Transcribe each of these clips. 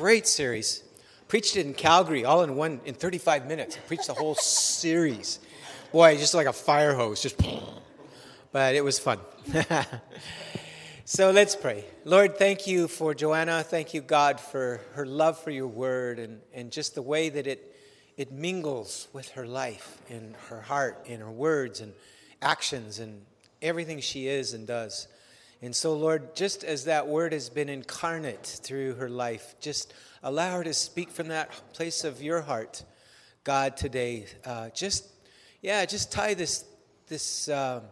Great series. Preached it in Calgary, all in one, in 35 minutes. I preached the whole series. Boy, just like a fire hose, just. But it was fun. so let's pray. Lord, thank you for Joanna. Thank you, God, for her love for your word and, and just the way that it, it mingles with her life and her heart and her words and actions and everything she is and does. And so, Lord, just as that word has been incarnate through her life, just allow her to speak from that place of your heart, God, today. Uh, just, yeah, just tie this, this, uh,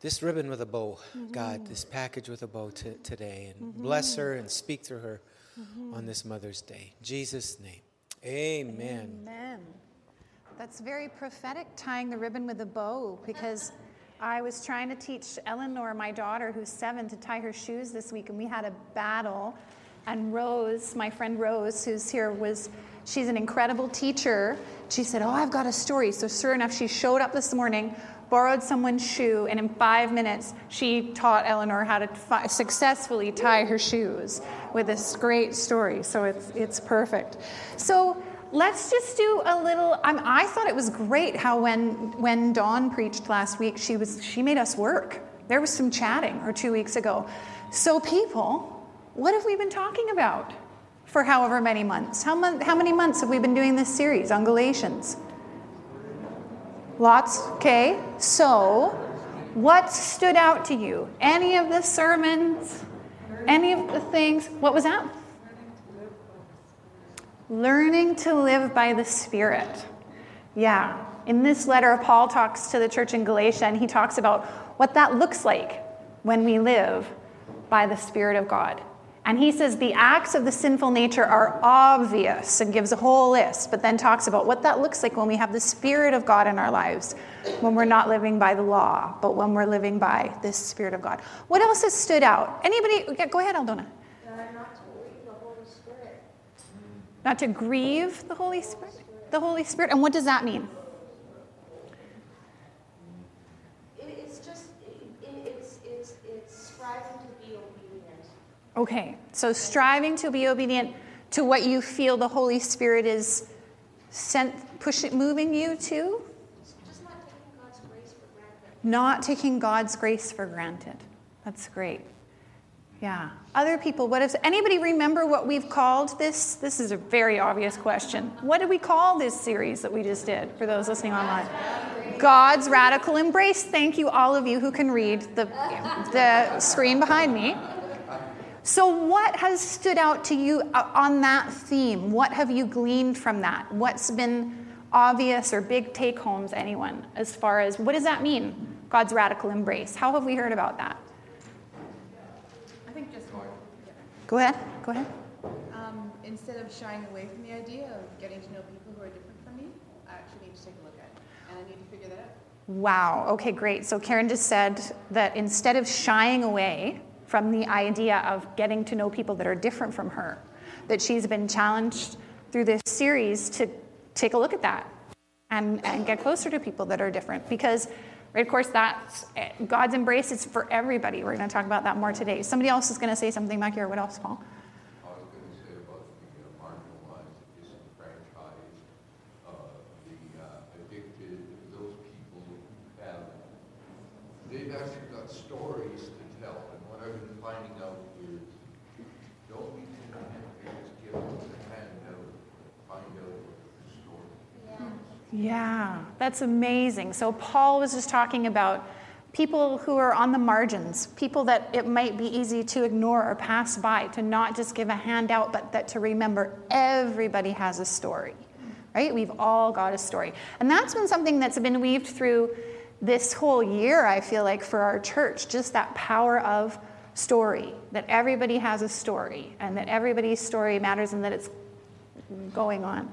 this ribbon with a bow, mm-hmm. God, this package with a bow t- today, and mm-hmm. bless her and speak through her mm-hmm. on this Mother's Day. In Jesus' name, amen. Amen. That's very prophetic, tying the ribbon with a bow, because. I was trying to teach Eleanor, my daughter, who's seven, to tie her shoes this week, and we had a battle. And Rose, my friend Rose, who's here, was she's an incredible teacher. She said, "Oh, I've got a story." So sure enough, she showed up this morning, borrowed someone's shoe, and in five minutes, she taught Eleanor how to fi- successfully tie her shoes with this great story. So it's it's perfect. So let's just do a little um, i thought it was great how when when dawn preached last week she was she made us work. There was some chatting or two weeks ago. So people what have we been talking about for however many months? How, mon- how many months have we been doing this series on galatians? Lots? Okay. So what stood out to you? Any of the sermons? Any of the things? What was that Learning to live by the Spirit. Yeah. In this letter, Paul talks to the church in Galatia and he talks about what that looks like when we live by the Spirit of God. And he says the acts of the sinful nature are obvious and gives a whole list, but then talks about what that looks like when we have the Spirit of God in our lives, when we're not living by the law, but when we're living by this Spirit of God. What else has stood out? Anybody? Go ahead, Aldona. Not to grieve the Holy Spirit? The Holy Spirit. And what does that mean? It's just, it's, it's, it's striving to be obedient. Okay, so striving to be obedient to what you feel the Holy Spirit is sent, pushing, moving you to? Not taking God's grace for granted. Not taking God's grace for granted. That's great. Yeah. Other people, what if anybody remember what we've called this? This is a very obvious question. What did we call this series that we just did for those listening online? God's radical embrace. Thank you, all of you who can read the, the screen behind me. So, what has stood out to you uh, on that theme? What have you gleaned from that? What's been obvious or big take homes, anyone, as far as what does that mean? God's radical embrace. How have we heard about that? Go ahead. Go ahead. Um, instead of shying away from the idea of getting to know people who are different from me, I actually need to take a look at it, and I need to figure that out. Wow. Okay, great. So Karen just said that instead of shying away from the idea of getting to know people that are different from her, that she's been challenged through this series to take a look at that and, and get closer to people that are different because Right? Of course, that's eh, God's embrace is for everybody. We're going to talk about that more today. Somebody else is going to say something back here. What else, Paul? I was going to say about the uh, marginalized, the disenfranchised, uh, the uh, addicted, those people who have, they've actually got stories to tell. And what I've been finding out is don't be content to just give them the handout, find out the story. Yeah. That's amazing. So, Paul was just talking about people who are on the margins, people that it might be easy to ignore or pass by, to not just give a handout, but that to remember everybody has a story, right? We've all got a story. And that's been something that's been weaved through this whole year, I feel like, for our church, just that power of story, that everybody has a story, and that everybody's story matters and that it's going on.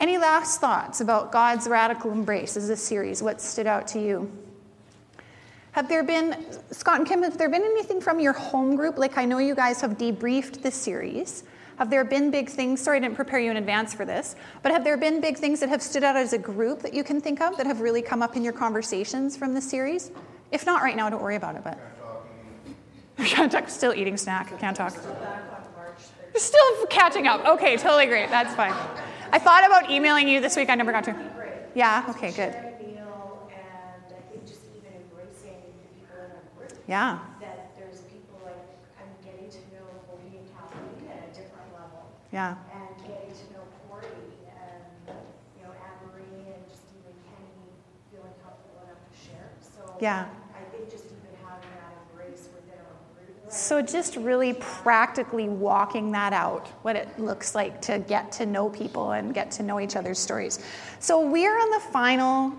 Any last thoughts about God's radical embrace as a series? What stood out to you? Have there been, Scott and Kim, have there been anything from your home group? Like I know you guys have debriefed the series. Have there been big things? Sorry, I didn't prepare you in advance for this, but have there been big things that have stood out as a group that you can think of that have really come up in your conversations from the series? If not right now, don't worry about it. But can't talk. Still eating snack. Can't talk. Still catching up. Okay, totally great. That's fine. I thought about emailing you this week. I never got to. Yeah, okay, good. Sharing a meal and I think just even embracing the people in our group. Yeah, That there's people like, I'm getting to know and Kathleen at a different level. yeah. And getting to know Corey and, you know, Anne Marie and just even Kenny feeling comfortable enough to share. So Yeah. I think just even having that embrace within our group. So just really practically walking that out, what it looks like to get to know people and get to know each other's stories. So we're on the final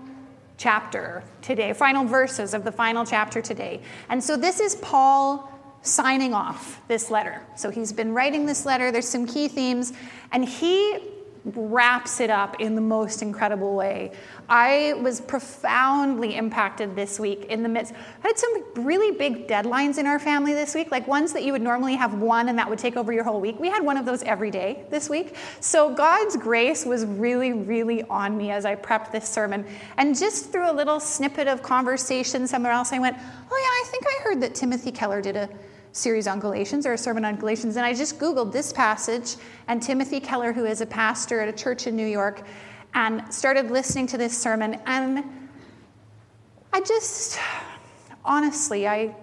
chapter today, final verses of the final chapter today. And so this is Paul signing off this letter. So he's been writing this letter, there's some key themes, and he wraps it up in the most incredible way. I was profoundly impacted this week in the midst. I had some really big deadlines in our family this week, like ones that you would normally have one and that would take over your whole week. We had one of those every day this week. So God's grace was really, really on me as I prepped this sermon. And just through a little snippet of conversation somewhere else, I went, Oh, yeah, I think I heard that Timothy Keller did a series on Galatians or a sermon on Galatians. And I just Googled this passage and Timothy Keller, who is a pastor at a church in New York, and started listening to this sermon. And I just, honestly, I.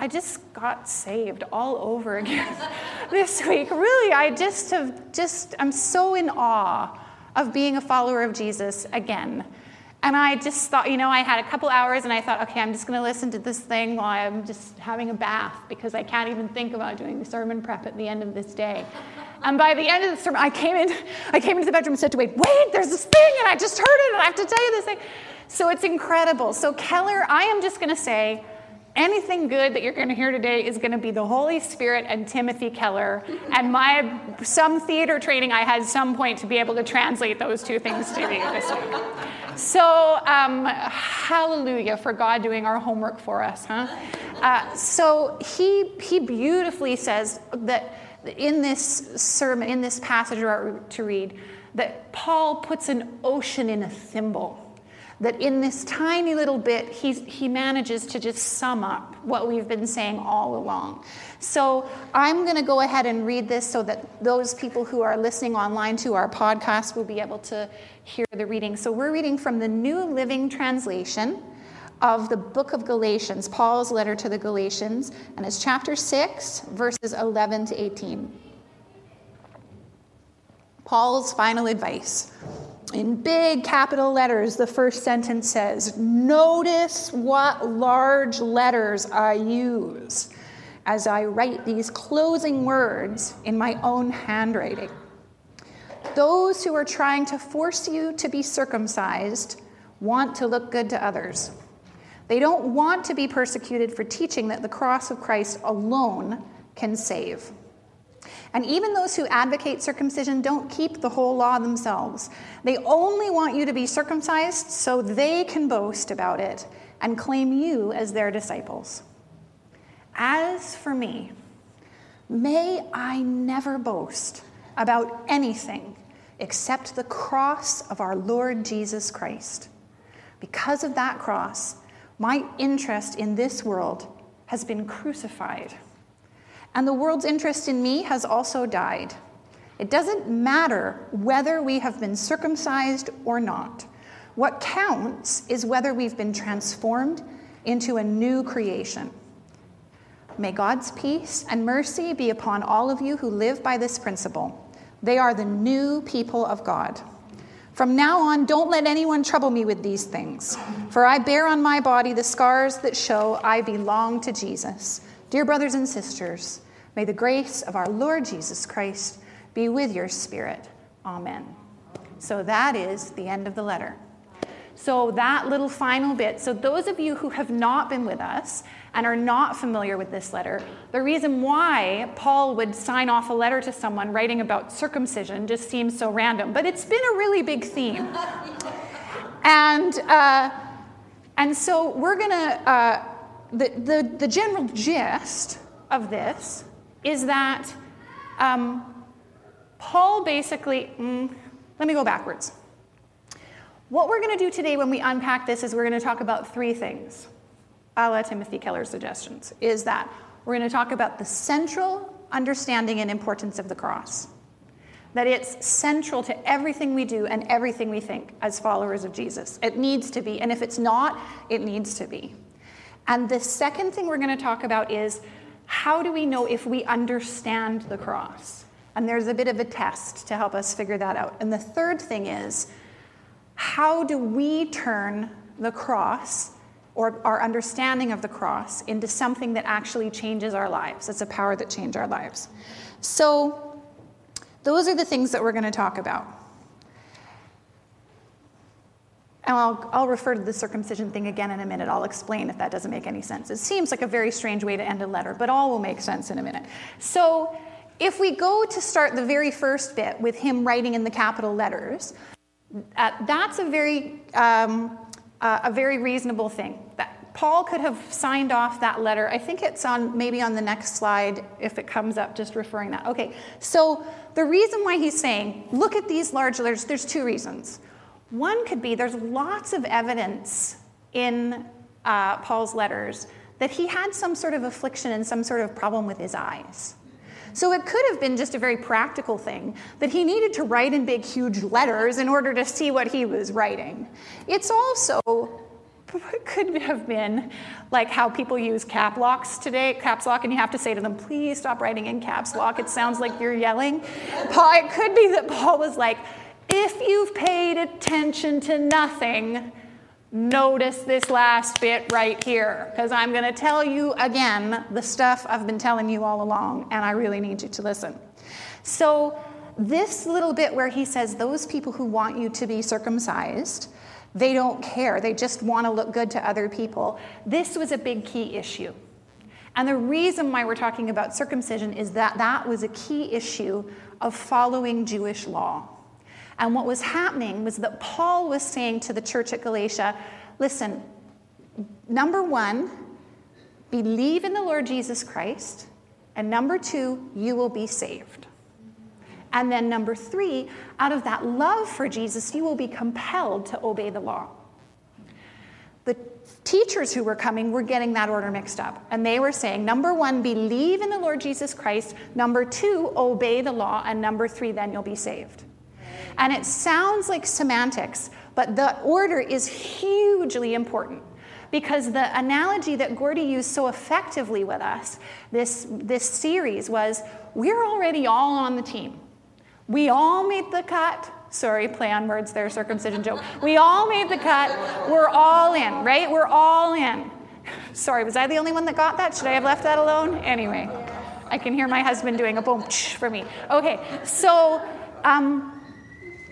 I just got saved all over again this week. Really, I just have just, I'm so in awe of being a follower of Jesus again. And I just thought, you know, I had a couple hours and I thought, okay, I'm just going to listen to this thing while I'm just having a bath because I can't even think about doing the sermon prep at the end of this day. And by the end of the sermon, I came in, I came into the bedroom and said to Wade, wait, there's this thing, and I just heard it, and I have to tell you this thing. So it's incredible. So Keller, I am just going to say, anything good that you're going to hear today is going to be the Holy Spirit and Timothy Keller and my some theater training I had some point to be able to translate those two things to you this week. So um, hallelujah for God doing our homework for us, huh? Uh, so he he beautifully says that in this sermon, in this passage we're to read, that Paul puts an ocean in a thimble that in this tiny little bit, he's, he manages to just sum up what we've been saying all along. So I'm going to go ahead and read this so that those people who are listening online to our podcast will be able to hear the reading. So we're reading from the New Living Translation of the book of Galatians, Paul's letter to the Galatians, and it's chapter 6, verses 11 to 18. Paul's final advice. In big capital letters, the first sentence says, Notice what large letters I use as I write these closing words in my own handwriting. Those who are trying to force you to be circumcised want to look good to others. They don't want to be persecuted for teaching that the cross of Christ alone can save. And even those who advocate circumcision don't keep the whole law themselves. They only want you to be circumcised so they can boast about it and claim you as their disciples. As for me, may I never boast about anything except the cross of our Lord Jesus Christ. Because of that cross, my interest in this world has been crucified and the world's interest in me has also died. It doesn't matter whether we have been circumcised or not. What counts is whether we've been transformed into a new creation. May God's peace and mercy be upon all of you who live by this principle. They are the new people of God. From now on, don't let anyone trouble me with these things, for I bear on my body the scars that show I belong to Jesus. Dear brothers and sisters, may the grace of our Lord Jesus Christ be with your spirit. Amen. So that is the end of the letter. So, that little final bit. So, those of you who have not been with us and are not familiar with this letter, the reason why Paul would sign off a letter to someone writing about circumcision just seems so random, but it's been a really big theme. and, uh, and so, we're going to, uh, the, the, the general gist of this is that um, Paul basically, mm, let me go backwards. What we're going to do today when we unpack this is we're going to talk about three things, a la Timothy Keller's suggestions, is that we're going to talk about the central understanding and importance of the cross. That it's central to everything we do and everything we think as followers of Jesus. It needs to be. And if it's not, it needs to be. And the second thing we're going to talk about is how do we know if we understand the cross? And there's a bit of a test to help us figure that out. And the third thing is how do we turn the cross or our understanding of the cross into something that actually changes our lives? It's a power that changes our lives. So, those are the things that we're going to talk about. And I'll, I'll refer to the circumcision thing again in a minute. I'll explain if that doesn't make any sense. It seems like a very strange way to end a letter, but all will make sense in a minute. So, if we go to start the very first bit with him writing in the capital letters, uh, that's a very, um, uh, a very reasonable thing. That Paul could have signed off that letter. I think it's on maybe on the next slide if it comes up, just referring that. Okay, so the reason why he's saying, look at these large letters, there's two reasons. One could be there's lots of evidence in uh, Paul's letters that he had some sort of affliction and some sort of problem with his eyes. So it could have been just a very practical thing that he needed to write in big, huge letters in order to see what he was writing. It's also could have been like how people use cap locks today, caps lock, and you have to say to them, please stop writing in caps lock. It sounds like you're yelling. Paul, it could be that Paul was like, if you've paid attention to nothing, notice this last bit right here, because I'm going to tell you again the stuff I've been telling you all along, and I really need you to listen. So, this little bit where he says, Those people who want you to be circumcised, they don't care. They just want to look good to other people. This was a big key issue. And the reason why we're talking about circumcision is that that was a key issue of following Jewish law. And what was happening was that Paul was saying to the church at Galatia listen, number one, believe in the Lord Jesus Christ. And number two, you will be saved. And then number three, out of that love for Jesus, you will be compelled to obey the law. The teachers who were coming were getting that order mixed up. And they were saying, number one, believe in the Lord Jesus Christ. Number two, obey the law. And number three, then you'll be saved. And it sounds like semantics, but the order is hugely important because the analogy that Gordy used so effectively with us this, this series was we're already all on the team. We all made the cut. Sorry, play on words there, circumcision joke. We all made the cut. We're all in, right? We're all in. Sorry, was I the only one that got that? Should I have left that alone? Anyway, I can hear my husband doing a boom for me. Okay, so um,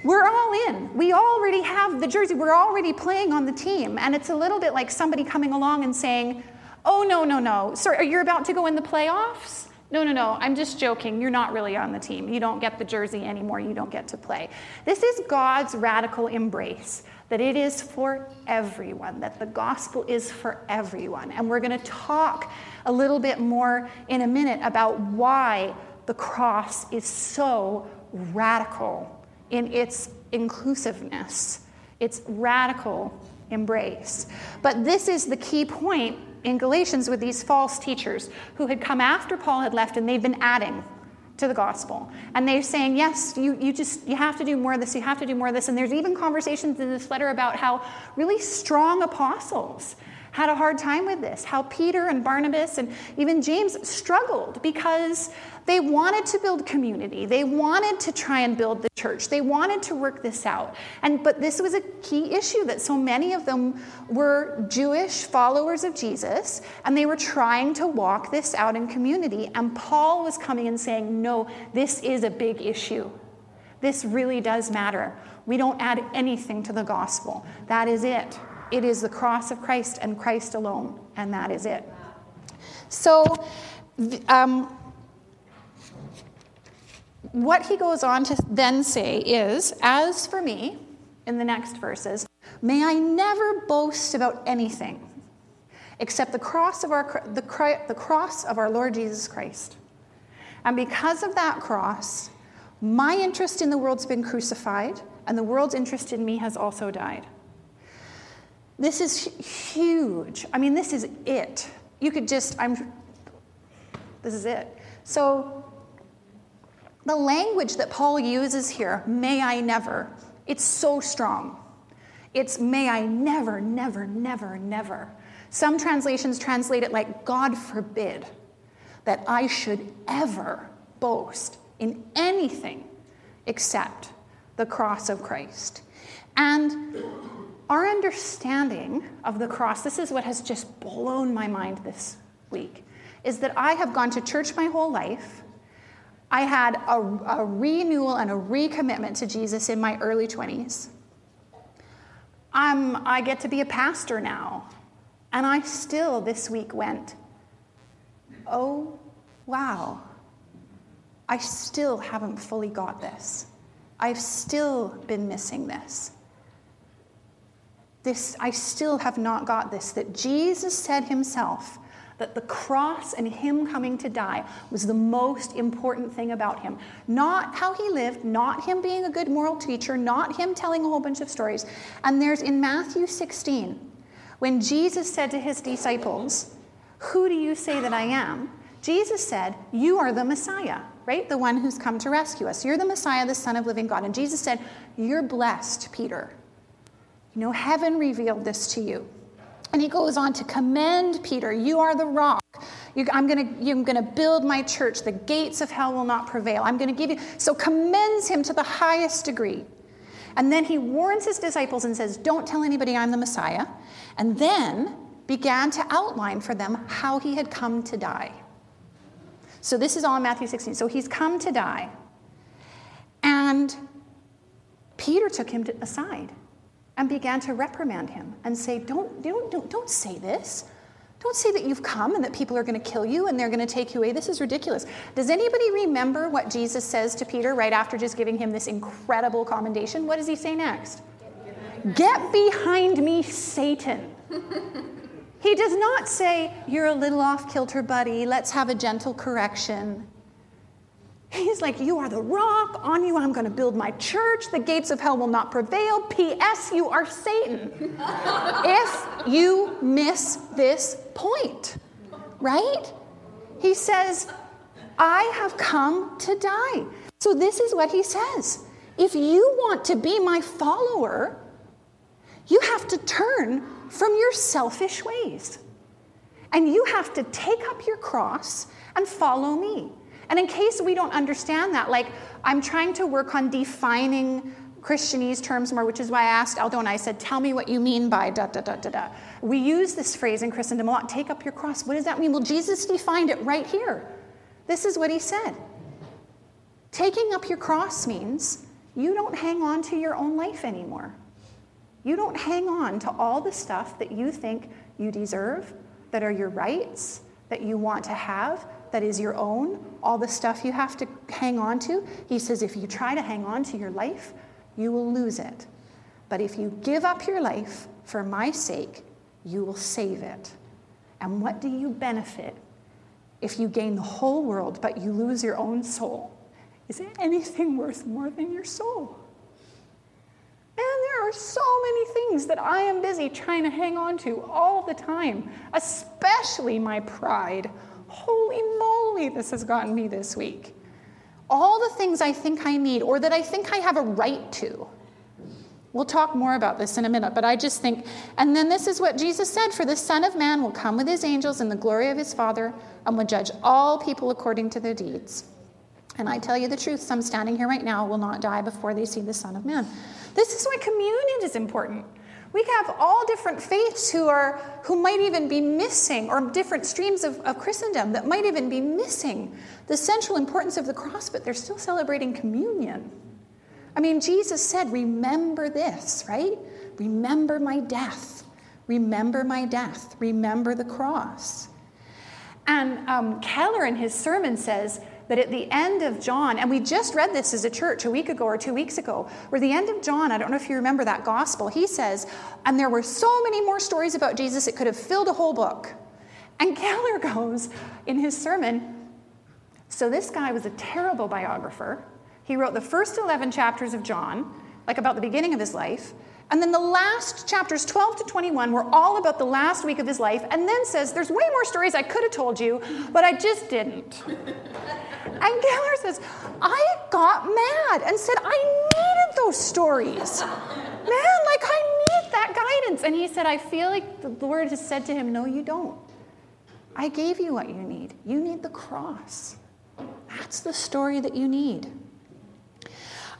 we're all in. We already have the jersey. We're already playing on the team. And it's a little bit like somebody coming along and saying, Oh, no, no, no. Sorry, are you about to go in the playoffs? No, no, no. I'm just joking. You're not really on the team. You don't get the jersey anymore. You don't get to play. This is God's radical embrace that it is for everyone, that the gospel is for everyone. And we're going to talk a little bit more in a minute about why the cross is so radical in its inclusiveness, its radical embrace. But this is the key point in Galatians with these false teachers who had come after Paul had left and they've been adding to the gospel. And they're saying, yes, you, you just you have to do more of this, you have to do more of this. And there's even conversations in this letter about how really strong apostles had a hard time with this, how Peter and Barnabas and even James struggled because they wanted to build community. They wanted to try and build the church. They wanted to work this out. And but this was a key issue that so many of them were Jewish followers of Jesus and they were trying to walk this out in community. And Paul was coming and saying, "No, this is a big issue. This really does matter. We don't add anything to the gospel. That is it." It is the cross of Christ and Christ alone, and that is it. So, um, what he goes on to then say is, As for me, in the next verses, may I never boast about anything except the cross of our, the, the cross of our Lord Jesus Christ. And because of that cross, my interest in the world's been crucified, and the world's interest in me has also died. This is huge. I mean, this is it. You could just, I'm, this is it. So The language that Paul uses here, may I never, it's so strong. It's may I never, never, never, never. Some translations translate it like God forbid that I should ever boast in anything except the cross of Christ. And our understanding of the cross, this is what has just blown my mind this week, is that I have gone to church my whole life. I had a, a renewal and a recommitment to Jesus in my early 20s. I'm, um, I get to be a pastor now. And I still this week went, oh, wow, I still haven't fully got this. I've still been missing this. This, I still have not got this. That Jesus said himself that the cross and him coming to die was the most important thing about him. Not how he lived, not him being a good moral teacher, not him telling a whole bunch of stories. And there's in Matthew 16, when Jesus said to his disciples, Who do you say that I am? Jesus said, You are the Messiah, right? The one who's come to rescue us. You're the Messiah, the Son of living God. And Jesus said, You're blessed, Peter. You know, heaven revealed this to you. And he goes on to commend Peter. You are the rock. You, I'm going to I'm going to build my church. The gates of hell will not prevail. I'm going to give you. So commends him to the highest degree. And then he warns his disciples and says, Don't tell anybody I'm the Messiah. And then began to outline for them how he had come to die. So this is all in Matthew 16. So he's come to die. And Peter took him aside and began to reprimand him and say, Don't, don't, don't, don't say this. Don't say that you've come and that people are going to kill you and they're going to take you away. This is ridiculous. Does anybody remember what Jesus says to Peter right after just giving him this incredible commendation? What does he say next? Get behind me, Satan. he does not say, You're a little off kilter, buddy. Let's have a gentle correction. He's like, You are the rock. On you, I'm going to build my church. The gates of hell will not prevail. P.S. You are Satan. if you miss this point, right? He says, I have come to die. So, this is what he says. If you want to be my follower, you have to turn from your selfish ways. And you have to take up your cross and follow me. And in case we don't understand that, like I'm trying to work on defining Christianese terms more, which is why I asked Aldo and I said, Tell me what you mean by da da da da da. We use this phrase in Christendom a lot take up your cross. What does that mean? Well, Jesus defined it right here. This is what he said. Taking up your cross means you don't hang on to your own life anymore. You don't hang on to all the stuff that you think you deserve, that are your rights, that you want to have, that is your own, all the stuff you have to hang on to. He says, if you try to hang on to your life, you will lose it. But if you give up your life for my sake, you will save it. And what do you benefit if you gain the whole world but you lose your own soul? Is anything worth more than your soul? And there are so many things that I am busy trying to hang on to all the time, especially my pride. Holy this has gotten me this week. All the things I think I need or that I think I have a right to. We'll talk more about this in a minute, but I just think, and then this is what Jesus said For the Son of Man will come with his angels in the glory of his Father and will judge all people according to their deeds. And I tell you the truth, some standing here right now will not die before they see the Son of Man. This is why communion is important. We have all different faiths who are who might even be missing, or different streams of, of Christendom that might even be missing the central importance of the cross, but they're still celebrating communion. I mean, Jesus said, Remember this, right? Remember my death. Remember my death. Remember the cross. And um, Keller in his sermon says, that at the end of John, and we just read this as a church a week ago or two weeks ago, where the end of John, I don't know if you remember that gospel, he says, and there were so many more stories about Jesus, it could have filled a whole book. And Keller goes in his sermon, so this guy was a terrible biographer. He wrote the first 11 chapters of John, like about the beginning of his life, And then the last chapters 12 to 21 were all about the last week of his life, and then says, There's way more stories I could have told you, but I just didn't. and Keller says, I got mad and said, I needed those stories. Man, like I need that guidance. And he said, I feel like the Lord has said to him, No, you don't. I gave you what you need. You need the cross. That's the story that you need.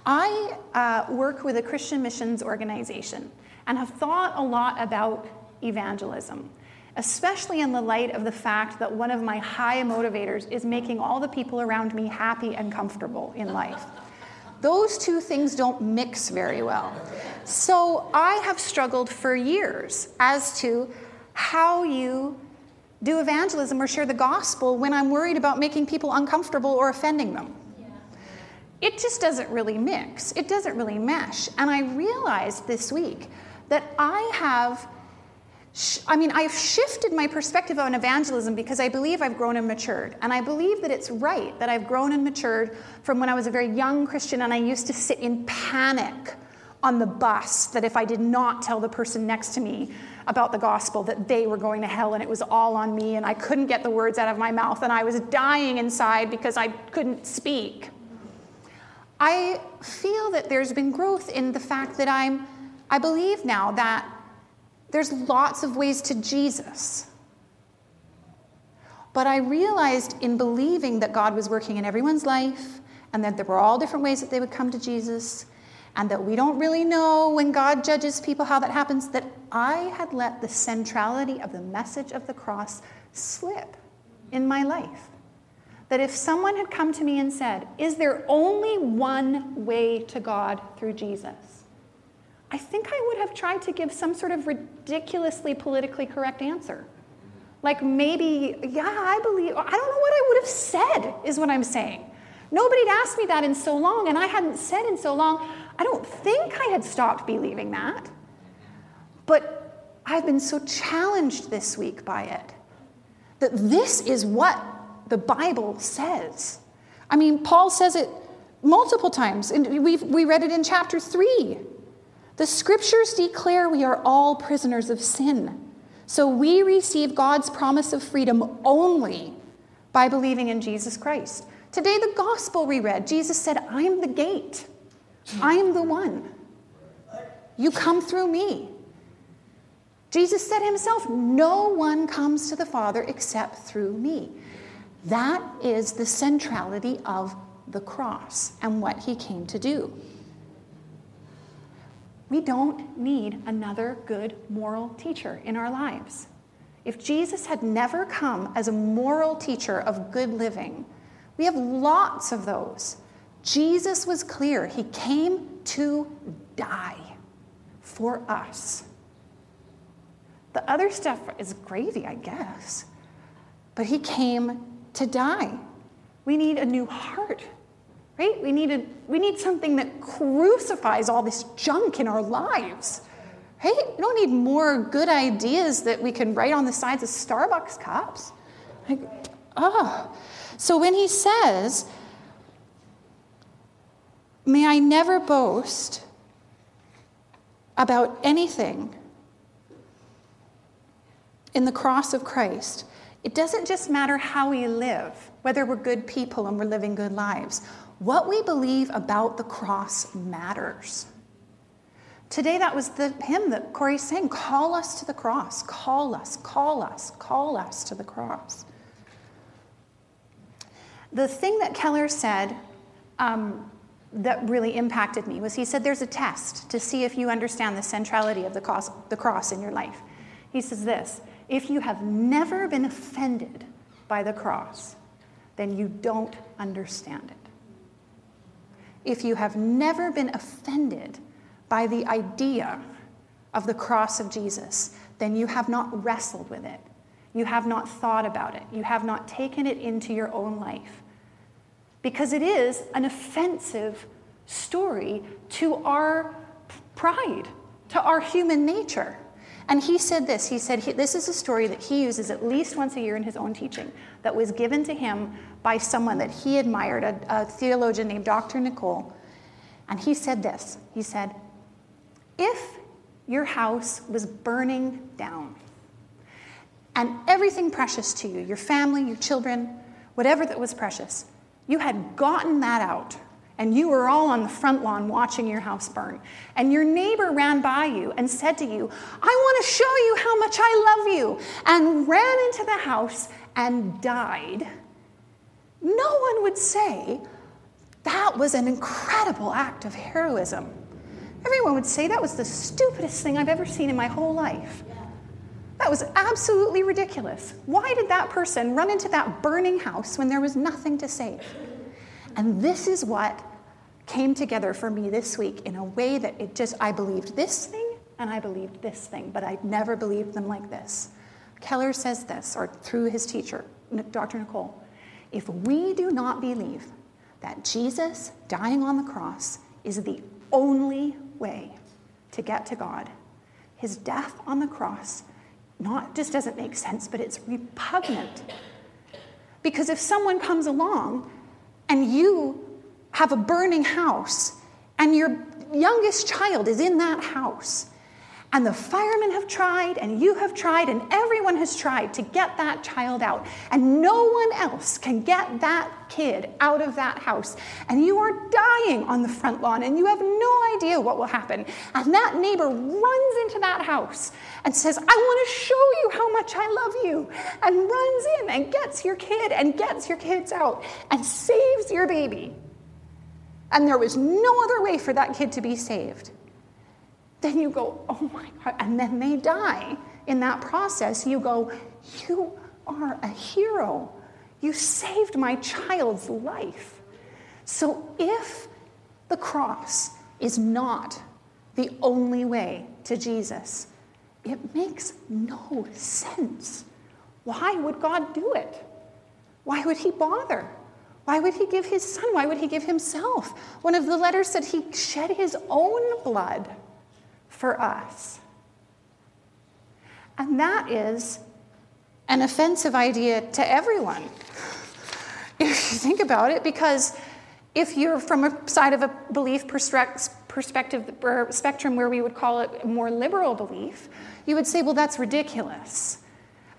I uh, work with a Christian missions organization and have thought a lot about evangelism, especially in the light of the fact that one of my high motivators is making all the people around me happy and comfortable in life. Those two things don't mix very well. So I have struggled for years as to how you do evangelism or share the gospel when I'm worried about making people uncomfortable or offending them it just doesn't really mix. It doesn't really mesh. And I realized this week that I have, I mean, I've shifted my perspective on evangelism because I believe I've grown and matured. And I believe that it's right that I've grown and matured from when I was a very young Christian and I used to sit in panic on the bus that if I did not tell the person next to me about the gospel that they were going to hell and it was all on me and I couldn't get the words out of my mouth and I was dying inside because I couldn't speak. I feel that there's been growth in the fact that I'm, I believe now that there's lots of ways to Jesus. But I realized in believing that God was working in everyone's life and that there were all different ways that they would come to Jesus and that we don't really know when God judges people how that happens, that I had let the centrality of the message of the cross slip in my life that if someone had come to me and said, Is there only one way to God through Jesus? I think I would have tried to give some sort of ridiculously politically correct answer. Like maybe, yeah, I believe, I don't know what I would have said, is what I'm saying. Nobody'd asked me that in so long, and I hadn't said in so long. I don't think I had stopped believing that. But I've been so challenged this week by it that this is what the Bible says. I mean, Paul says it multiple times, and we we read it in chapter 3. The scriptures declare we are all prisoners of sin. So we receive God's promise of freedom only by believing in Jesus Christ. Today, the gospel we read, Jesus said, I'm the gate, I am the one. You come through me. Jesus said himself, No one comes to the Father except through me. That is the centrality of the cross and what he came to do. We don't need another good moral teacher in our lives. If Jesus had never come as a moral teacher of good living, we have lots of those. Jesus was clear. He came to die for us. The other stuff is gravy, I guess. But he came to die. We need a new heart, right? We need, a, we need something that crucifies all this junk in our lives, right? We don't need more good ideas that we can write on the sides of Starbucks cups. Like, oh. So when he says, May I never boast about anything in the cross of Christ, it doesn't just matter how we live, whether we're good people and we're living good lives. What we believe about the cross matters. Today, that was the hymn that Corey sang Call us to the cross, call us, call us, call us to the cross. The thing that Keller said um, that really impacted me was he said there's a test to see if you understand the centrality of the cross, the cross in your life. He says this if you have never been offended by the cross, then you don't understand it. If you have never been offended by the idea of the cross of Jesus, then you have not wrestled with it. You have not thought about it. You have not taken it into your own life. Because it is an offensive story to our pride, to our human nature. And he said this he said, This is a story that he uses at least once a year in his own teaching that was given to him by someone that he admired, a, a theologian named Dr. Nicole. And he said this He said, If your house was burning down. And everything precious to you, your family, your children, whatever that was precious, you had gotten that out. And you were all on the front lawn watching your house burn. And your neighbor ran by you and said to you, I want to show you how much I love you, and ran into the house and died. No one would say that was an incredible act of heroism. Everyone would say that was the stupidest thing I've ever seen in my whole life. That was absolutely ridiculous. Why did that person run into that burning house when there was nothing to save? And this is what came together for me this week in a way that it just, I believed this thing and I believed this thing, but I'd never believed them like this. Keller says this, or through his teacher, Dr. Nicole if we do not believe that Jesus dying on the cross is the only way to get to God. His death on the cross not just doesn't make sense, but it's repugnant. Because if someone comes along and you have a burning house and your youngest child is in that house, and the firemen have tried, and you have tried, and everyone has tried to get that child out. And no one else can get that kid out of that house. And you are dying on the front lawn, and you have no idea what will happen. And that neighbor runs into that house and says, I want to show you how much I love you. And runs in and gets your kid and gets your kids out and saves your baby. And there was no other way for that kid to be saved then you go, oh my God, and then they die. In that process, you go, you are a hero. You saved my child's life. So if the cross is not the only way to Jesus, it makes no sense. Why would God do it? Why would he bother? Why would he give his son? Why would he give himself? One of the letters said he shed his own blood for us. And that is an offensive idea to everyone. If you think about it, because if you're from a side of a belief perspective or spectrum where we would call it more liberal belief, you would say, well, that's ridiculous.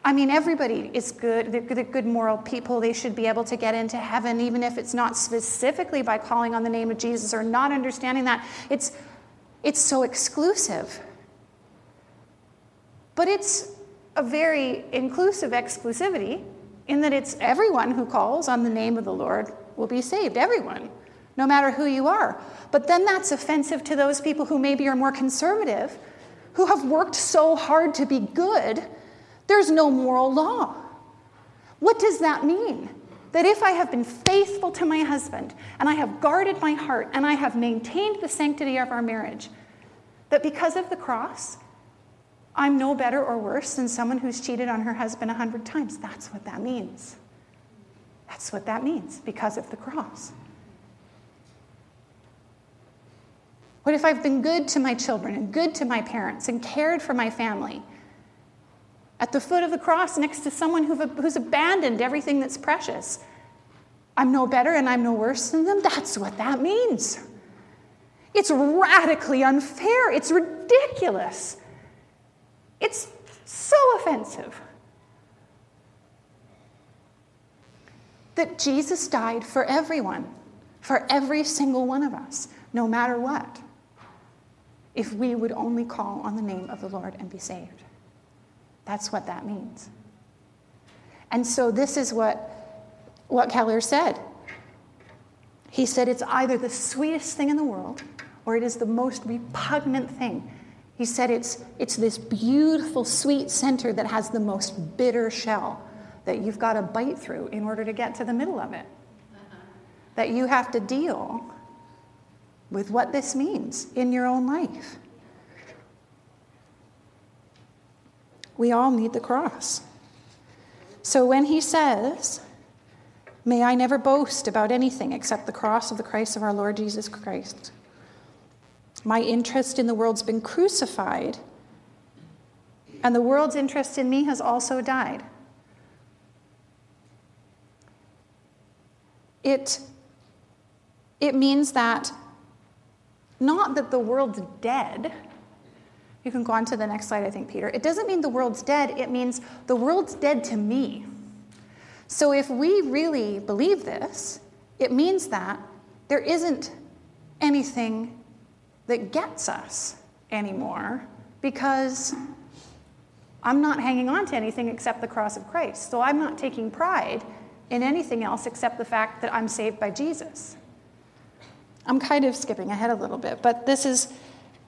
I mean, everybody is good. They're good moral people. They should be able to get into heaven, even if it's not specifically by calling on the name of Jesus or not understanding that. It's it's so exclusive. But it's a very inclusive exclusivity in that it's everyone who calls on the name of the Lord will be saved. Everyone, no matter who you are. But then that's offensive to those people who maybe are more conservative, who have worked so hard to be good, there's no moral law. What does that mean? That if I have been faithful to my husband and I have guarded my heart and I have maintained the sanctity of our marriage, that because of the cross, I'm no better or worse than someone who's cheated on her husband a hundred times. That's what that means. That's what that means because of the cross. What if I've been good to my children and good to my parents and cared for my family? At the foot of the cross, next to someone who's abandoned everything that's precious. I'm no better and I'm no worse than them. That's what that means. It's radically unfair. It's ridiculous. It's so offensive. That Jesus died for everyone, for every single one of us, no matter what, if we would only call on the name of the Lord and be saved. That's what that means. And so, this is what, what Keller said. He said it's either the sweetest thing in the world or it is the most repugnant thing. He said it's, it's this beautiful, sweet center that has the most bitter shell that you've got to bite through in order to get to the middle of it. That you have to deal with what this means in your own life. We all need the cross. So when he says, May I never boast about anything except the cross of the Christ of our Lord Jesus Christ, my interest in the world's been crucified, and the world's interest in me has also died. It, it means that not that the world's dead. You can go on to the next slide, I think, Peter. It doesn't mean the world's dead, it means the world's dead to me. So if we really believe this, it means that there isn't anything that gets us anymore because I'm not hanging on to anything except the cross of Christ. So I'm not taking pride in anything else except the fact that I'm saved by Jesus. I'm kind of skipping ahead a little bit, but this is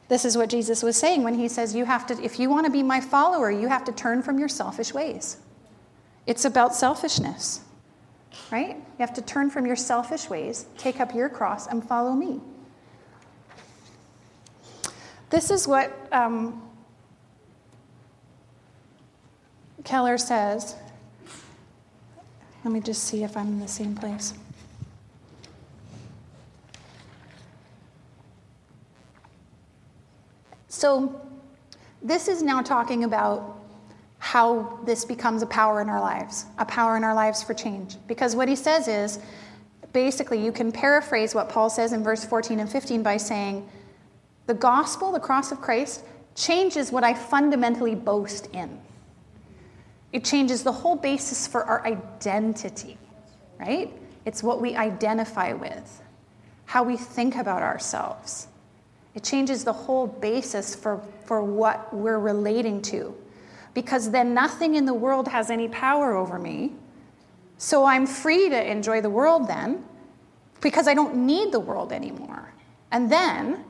this is what Jesus was saying when he says you have to if you want to be my follower, you have to turn from your selfish ways. It's about selfishness. Right? You have to turn from your selfish ways, take up your cross and follow me. This is what um, Keller says. Let me just see if I'm in the same place. So, this is now talking about how this becomes a power in our lives, a power in our lives for change. Because what he says is basically, you can paraphrase what Paul says in verse 14 and 15 by saying, The gospel, the cross of Christ, changes what I fundamentally boast in. It changes the whole basis for our identity, right? It's what we identify with, how we think about ourselves. It changes the whole basis for, for what we're relating to. Because then nothing in the world has any power over me. So I'm free to enjoy the world then, because I don't need the world anymore. And then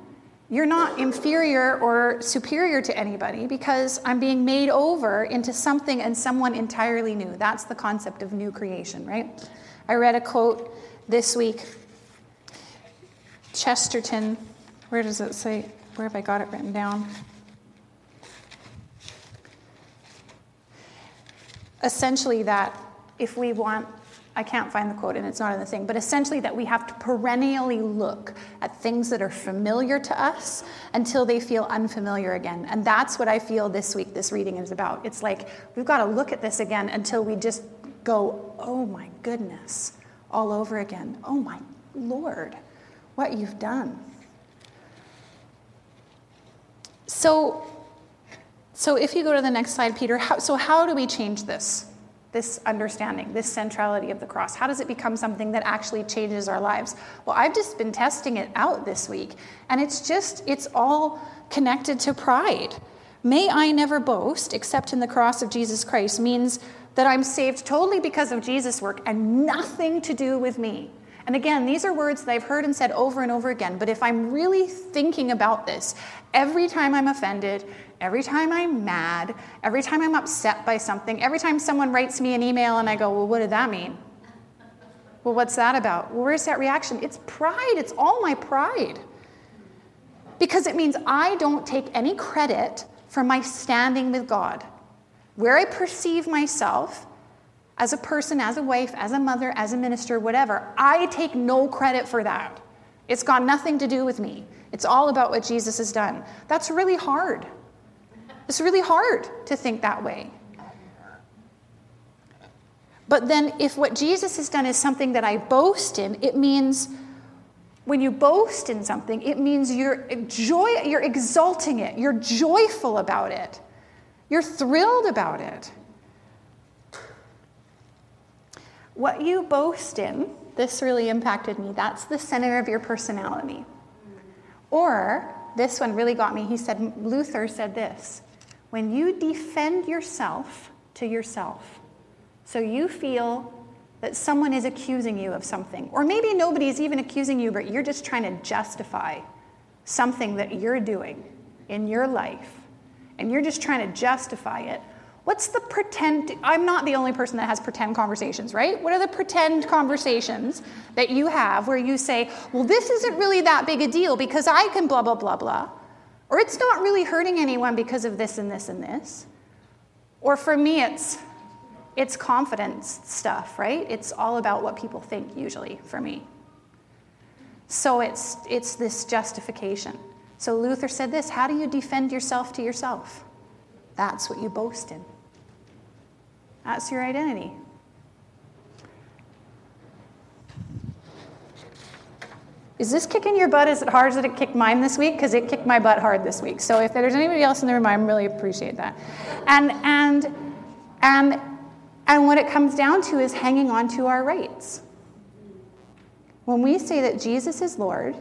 you're not inferior or superior to anybody because I'm being made over into something and someone entirely new. That's the concept of new creation, right? I read a quote this week. Chesterton, where does it say? Where have I got it written down? Essentially, that if we want I can't find the quote and it's not in the thing, but essentially that we have to perennially look at things that are familiar to us until they feel unfamiliar again. And that's what I feel this week this reading is about. It's like we've got to look at this again until we just go, oh my goodness, all over again. Oh my Lord, what you've done. So, so if you go to the next slide, Peter, how, so how do we change this? this understanding, this centrality of the cross? How does it become something that actually changes our lives? Well, I've just been testing it out this week, and it's just, it's all connected to pride. May I never boast except in the cross of Jesus Christ means that I'm saved totally because of Jesus' work and nothing to do with me. And again, these are words that I've heard and said over and over again, but if I'm really thinking about this, every time I'm offended, Every time I'm mad, every time I'm upset by something, every time someone writes me an email and I go, Well, what did that mean? Well, what's that about? Well, where's that reaction? It's pride. It's all my pride. Because it means I don't take any credit for my standing with God. Where I perceive myself as a person, as a wife, as a mother, as a minister, whatever, I take no credit for that. It's got nothing to do with me. It's all about what Jesus has done. That's really hard. It's really hard to think that way. But then, if what Jesus has done is something that I boast in, it means when you boast in something, it means you're joy, you're exalting it, you're joyful about it, you're thrilled about it. What you boast in, this really impacted me, that's the center of your personality. Or, this one really got me. He said, Luther said this when you defend yourself to yourself. So you feel that someone is accusing you of something, or maybe nobody is even accusing you, but you're just trying to justify something that you're doing in your life, and you're just trying to justify it. What's the pretend? I'm not the only person that has pretend conversations, right? What are the pretend conversations that you have where you say, well, this isn't really that big a deal because I can blah, blah, blah, blah. Or it's not really hurting anyone because of this and this and this. Or for me, it's, it's confidence stuff, right? It's all about what people think, usually, for me. So it's, it's this justification. So Luther said this How do you defend yourself to yourself? That's what you boast in. That's your identity. Is this kicking your butt as it hard as it kicked mine this week? Because it kicked my butt hard this week. So if there's anybody else in the room, I really appreciate that. And and and and what it comes down to is hanging on to our rights. When we say that Jesus is Lord,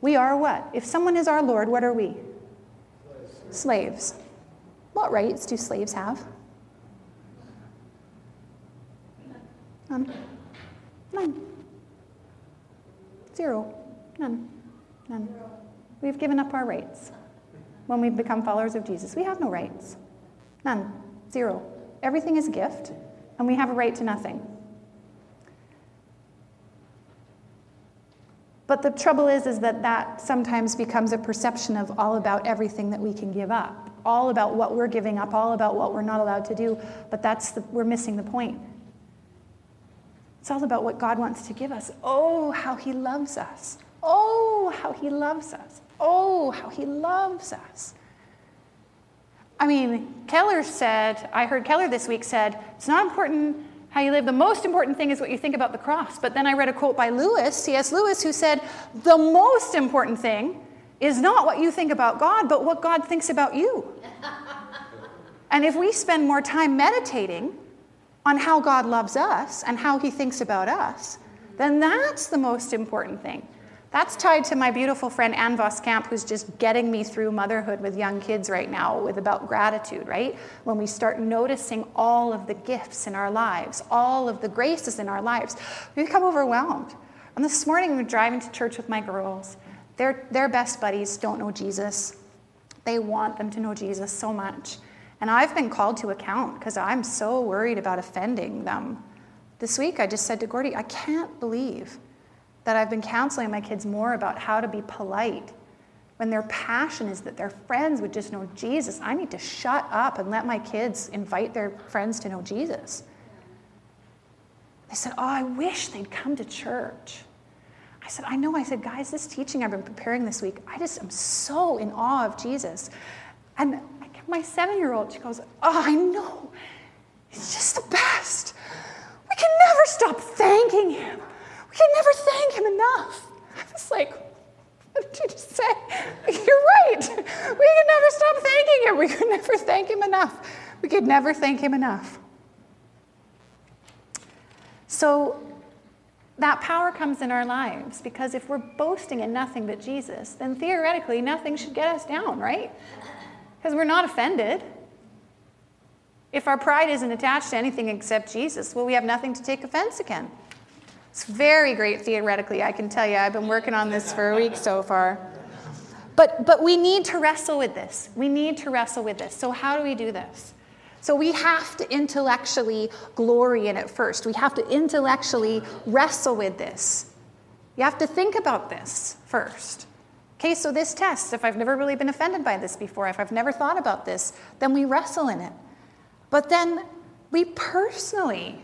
we are what? If someone is our Lord, what are we? Slaves. What rights do slaves have? None. None. Zero. None. None. We've given up our rights when we've become followers of Jesus. We have no rights. None. Zero. Everything is a gift, and we have a right to nothing. But the trouble is, is that that sometimes becomes a perception of all about everything that we can give up, all about what we're giving up, all about what we're not allowed to do. But that's the, we're missing the point. It's all about what God wants to give us. Oh, how He loves us. Oh, how He loves us. Oh, how He loves us. I mean, Keller said, I heard Keller this week said, it's not important how you live. The most important thing is what you think about the cross. But then I read a quote by Lewis, C.S. Lewis, who said, The most important thing is not what you think about God, but what God thinks about you. and if we spend more time meditating on how God loves us and how he thinks about us, then that's the most important thing. That's tied to my beautiful friend Ann Voskamp, who's just getting me through motherhood with young kids right now with about gratitude, right? When we start noticing all of the gifts in our lives, all of the graces in our lives, we become overwhelmed. And this morning, we were driving to church with my girls. Their, their best buddies don't know Jesus. They want them to know Jesus so much. And I've been called to account because I'm so worried about offending them. This week, I just said to Gordy, I can't believe that I've been counseling my kids more about how to be polite when their passion is that their friends would just know Jesus. I need to shut up and let my kids invite their friends to know Jesus. They said, Oh, I wish they'd come to church. I said, I know. I said, guys, this teaching I've been preparing this week, I just am so in awe of Jesus. And my seven year old, she goes, Oh, I know. He's just the best. We can never stop thanking him. We can never thank him enough. I was like, what did you just say? You're right. We can never stop thanking him. We could never thank him enough. We could never thank him enough. So that power comes in our lives because if we're boasting in nothing but Jesus, then theoretically nothing should get us down, right? Because we're not offended. If our pride isn't attached to anything except Jesus, well, we have nothing to take offense again. It's very great theoretically, I can tell you. I've been working on this for a week so far. But, but we need to wrestle with this. We need to wrestle with this. So, how do we do this? So, we have to intellectually glory in it first. We have to intellectually wrestle with this. You have to think about this first. Okay, so this test, if I've never really been offended by this before, if I've never thought about this, then we wrestle in it. But then we personally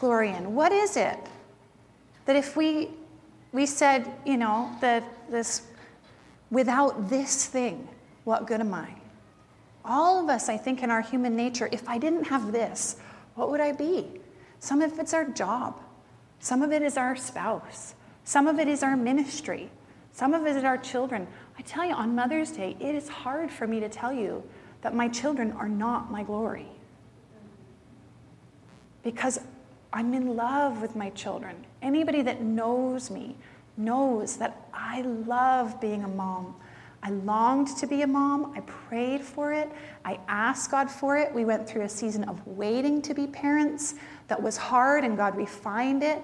glory in what is it that if we, we said, you know, that this, without this thing, what good am I? All of us, I think, in our human nature, if I didn't have this, what would I be? Some of it's our job, some of it is our spouse, some of it is our ministry, some of it is our children. I tell you, on Mother's Day, it is hard for me to tell you that my children are not my glory. Because I'm in love with my children. Anybody that knows me knows that I love being a mom. I longed to be a mom. I prayed for it. I asked God for it. We went through a season of waiting to be parents that was hard, and God refined it.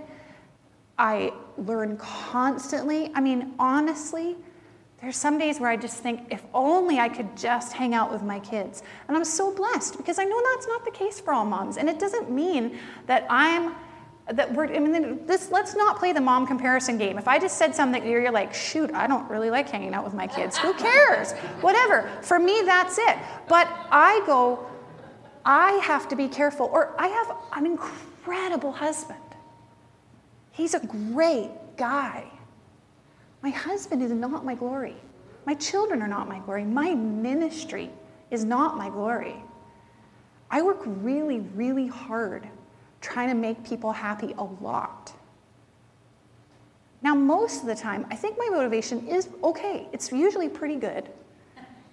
I learn constantly. I mean, honestly, there's some days where I just think, if only I could just hang out with my kids. And I'm so blessed because I know that's not the case for all moms. And it doesn't mean that I'm that we're I mean this let's not play the mom comparison game. If I just said something you're, you're like, shoot, I don't really like hanging out with my kids. Who cares? Whatever. For me, that's it. But I go, I have to be careful. Or I have an incredible husband. He's a great guy. My husband is not my glory. My children are not my glory. My ministry is not my glory. I work really, really hard trying to make people happy a lot. Now, most of the time, I think my motivation is okay. It's usually pretty good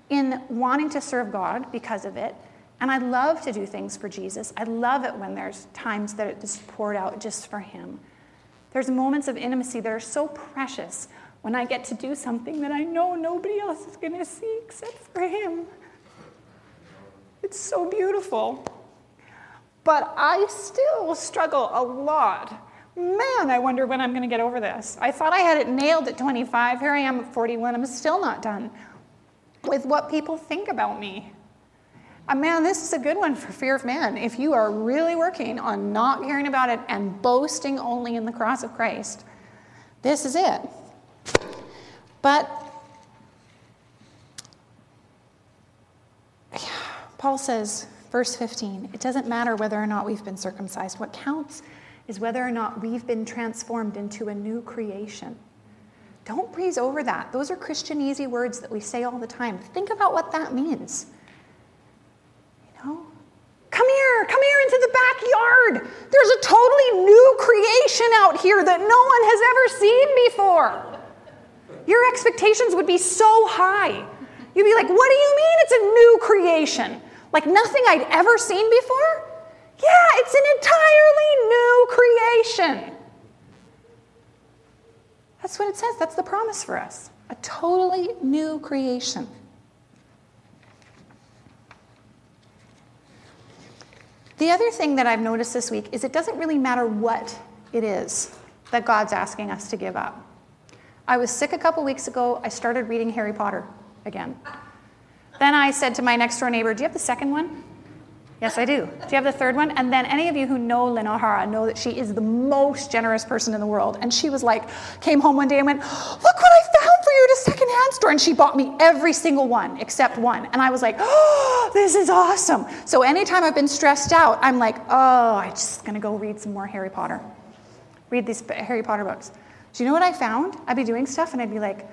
in wanting to serve God because of it. And I love to do things for Jesus. I love it when there's times that it is poured out just for Him. There's moments of intimacy that are so precious when I get to do something that I know nobody else is going to see except for Him. It's so beautiful. But I still struggle a lot. Man, I wonder when I'm going to get over this. I thought I had it nailed at 25. Here I am at 41. I'm still not done with what people think about me. Uh, man, this is a good one for fear of man. If you are really working on not caring about it and boasting only in the cross of Christ, this is it. But Paul says, verse 15, it doesn't matter whether or not we've been circumcised. What counts is whether or not we've been transformed into a new creation. Don't breeze over that. Those are Christian easy words that we say all the time. Think about what that means. You know? Come here, come here into the backyard. There's a totally new creation out here that no one has ever seen before. Your expectations would be so high. You'd be like, What do you mean it's a new creation? Like nothing I'd ever seen before? Yeah, it's an entirely new creation. That's what it says. That's the promise for us. A totally new creation. The other thing that I've noticed this week is it doesn't really matter what it is that God's asking us to give up. I was sick a couple weeks ago. I started reading Harry Potter again. Then I said to my next door neighbor, Do you have the second one? Yes, I do. Do you have the third one? And then any of you who know Lynn O'Hara know that she is the most generous person in the world. And she was like, came home one day and went, Look what I found for you at a secondhand store. And she bought me every single one except one. And I was like, Oh, this is awesome. So anytime I've been stressed out, I'm like, Oh, I'm just going to go read some more Harry Potter. Read these Harry Potter books. Do you know what I found? I'd be doing stuff and I'd be like,